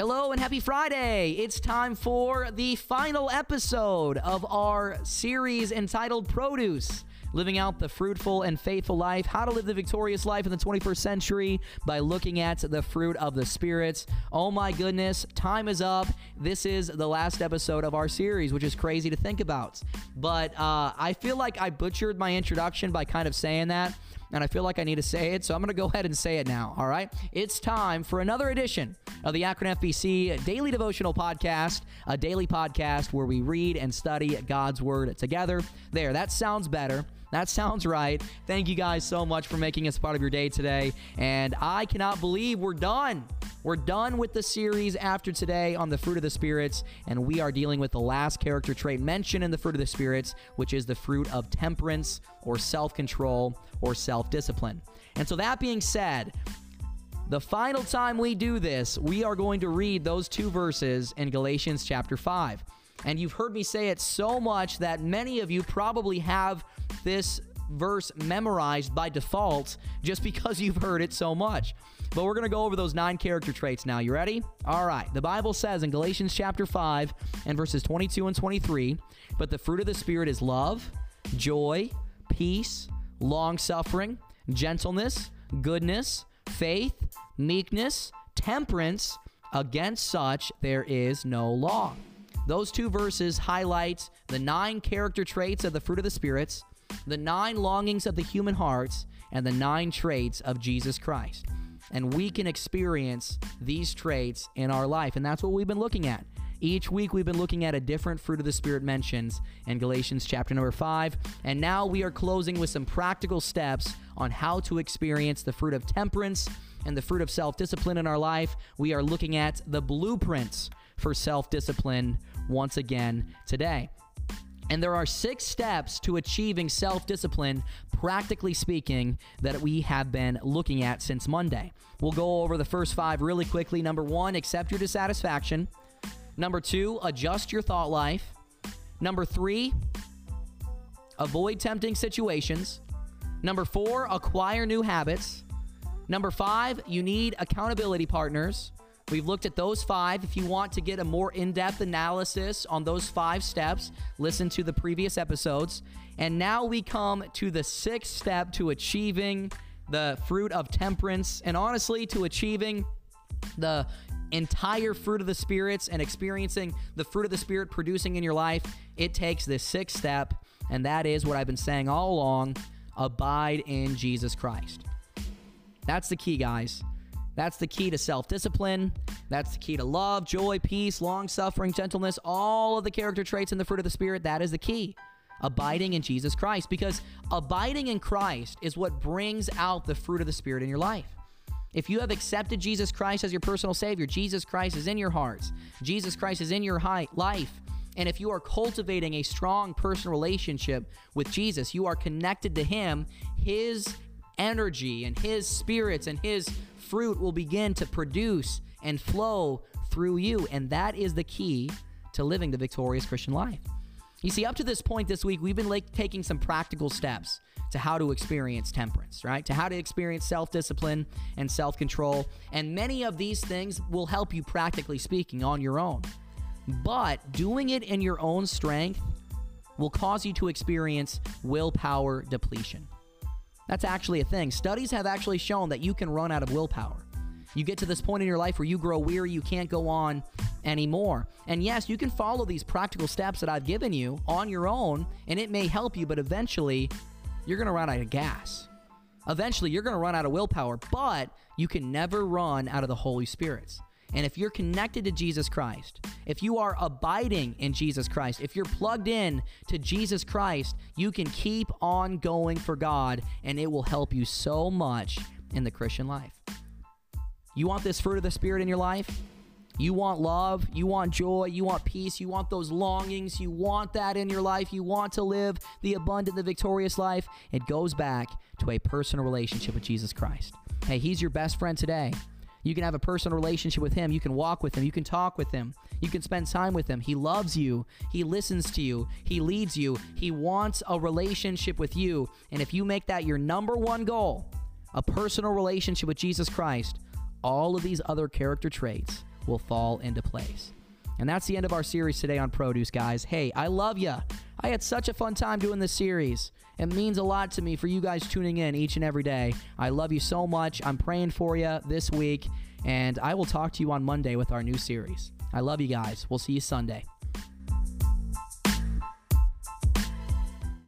Hello and happy Friday! It's time for the final episode of our series entitled Produce living out the fruitful and faithful life, how to live the victorious life in the 21st century by looking at the fruit of the spirits. Oh my goodness, time is up. This is the last episode of our series, which is crazy to think about. But uh, I feel like I butchered my introduction by kind of saying that and I feel like I need to say it, so I'm going to go ahead and say it now. All right. It's time for another edition of the Akron FBC Daily Devotional Podcast, a daily podcast where we read and study God's Word together. There, that sounds better. That sounds right. Thank you guys so much for making us part of your day today. And I cannot believe we're done. We're done with the series after today on the fruit of the spirits, and we are dealing with the last character trait mentioned in the fruit of the spirits, which is the fruit of temperance or self control or self discipline. And so, that being said, the final time we do this, we are going to read those two verses in Galatians chapter 5. And you've heard me say it so much that many of you probably have this verse memorized by default just because you've heard it so much. But we're going to go over those nine character traits now. You ready? All right. The Bible says in Galatians chapter 5 and verses 22 and 23, but the fruit of the Spirit is love, joy, peace, long suffering, gentleness, goodness, faith, meekness, temperance. Against such there is no law. Those two verses highlight the nine character traits of the fruit of the spirits, the nine longings of the human hearts, and the nine traits of Jesus Christ. And we can experience these traits in our life. And that's what we've been looking at. Each week, we've been looking at a different fruit of the Spirit mentions in Galatians chapter number five. And now we are closing with some practical steps on how to experience the fruit of temperance and the fruit of self discipline in our life. We are looking at the blueprints for self discipline once again today. And there are six steps to achieving self discipline, practically speaking, that we have been looking at since Monday. We'll go over the first five really quickly. Number one, accept your dissatisfaction. Number two, adjust your thought life. Number three, avoid tempting situations. Number four, acquire new habits. Number five, you need accountability partners. We've looked at those five. If you want to get a more in depth analysis on those five steps, listen to the previous episodes. And now we come to the sixth step to achieving the fruit of temperance and honestly to achieving the entire fruit of the spirits and experiencing the fruit of the spirit producing in your life. It takes this sixth step, and that is what I've been saying all along abide in Jesus Christ. That's the key, guys. That's the key to self discipline. That's the key to love, joy, peace, long suffering, gentleness, all of the character traits in the fruit of the Spirit. That is the key. Abiding in Jesus Christ. Because abiding in Christ is what brings out the fruit of the Spirit in your life. If you have accepted Jesus Christ as your personal Savior, Jesus Christ is in your hearts, Jesus Christ is in your life. And if you are cultivating a strong personal relationship with Jesus, you are connected to Him, His energy and His spirits and His fruit will begin to produce and flow through you. And that is the key to living the victorious Christian life. You see, up to this point this week, we've been like taking some practical steps to how to experience temperance, right? To how to experience self discipline and self control. And many of these things will help you, practically speaking, on your own. But doing it in your own strength will cause you to experience willpower depletion. That's actually a thing. Studies have actually shown that you can run out of willpower. You get to this point in your life where you grow weary, you can't go on anymore. And yes, you can follow these practical steps that I've given you on your own, and it may help you, but eventually you're to run out of gas. Eventually, you're going to run out of willpower, but you can never run out of the Holy Spirit's. And if you're connected to Jesus Christ, if you are abiding in Jesus Christ, if you're plugged in to Jesus Christ, you can keep on going for God and it will help you so much in the Christian life. You want this fruit of the Spirit in your life? You want love, you want joy, you want peace, you want those longings, you want that in your life, you want to live the abundant, the victorious life. It goes back to a personal relationship with Jesus Christ. Hey, He's your best friend today. You can have a personal relationship with Him. You can walk with Him. You can talk with Him. You can spend time with Him. He loves you. He listens to you. He leads you. He wants a relationship with you. And if you make that your number one goal, a personal relationship with Jesus Christ, all of these other character traits will fall into place. And that's the end of our series today on produce, guys. Hey, I love you. I had such a fun time doing this series. It means a lot to me for you guys tuning in each and every day. I love you so much. I'm praying for you this week, and I will talk to you on Monday with our new series. I love you guys. We'll see you Sunday.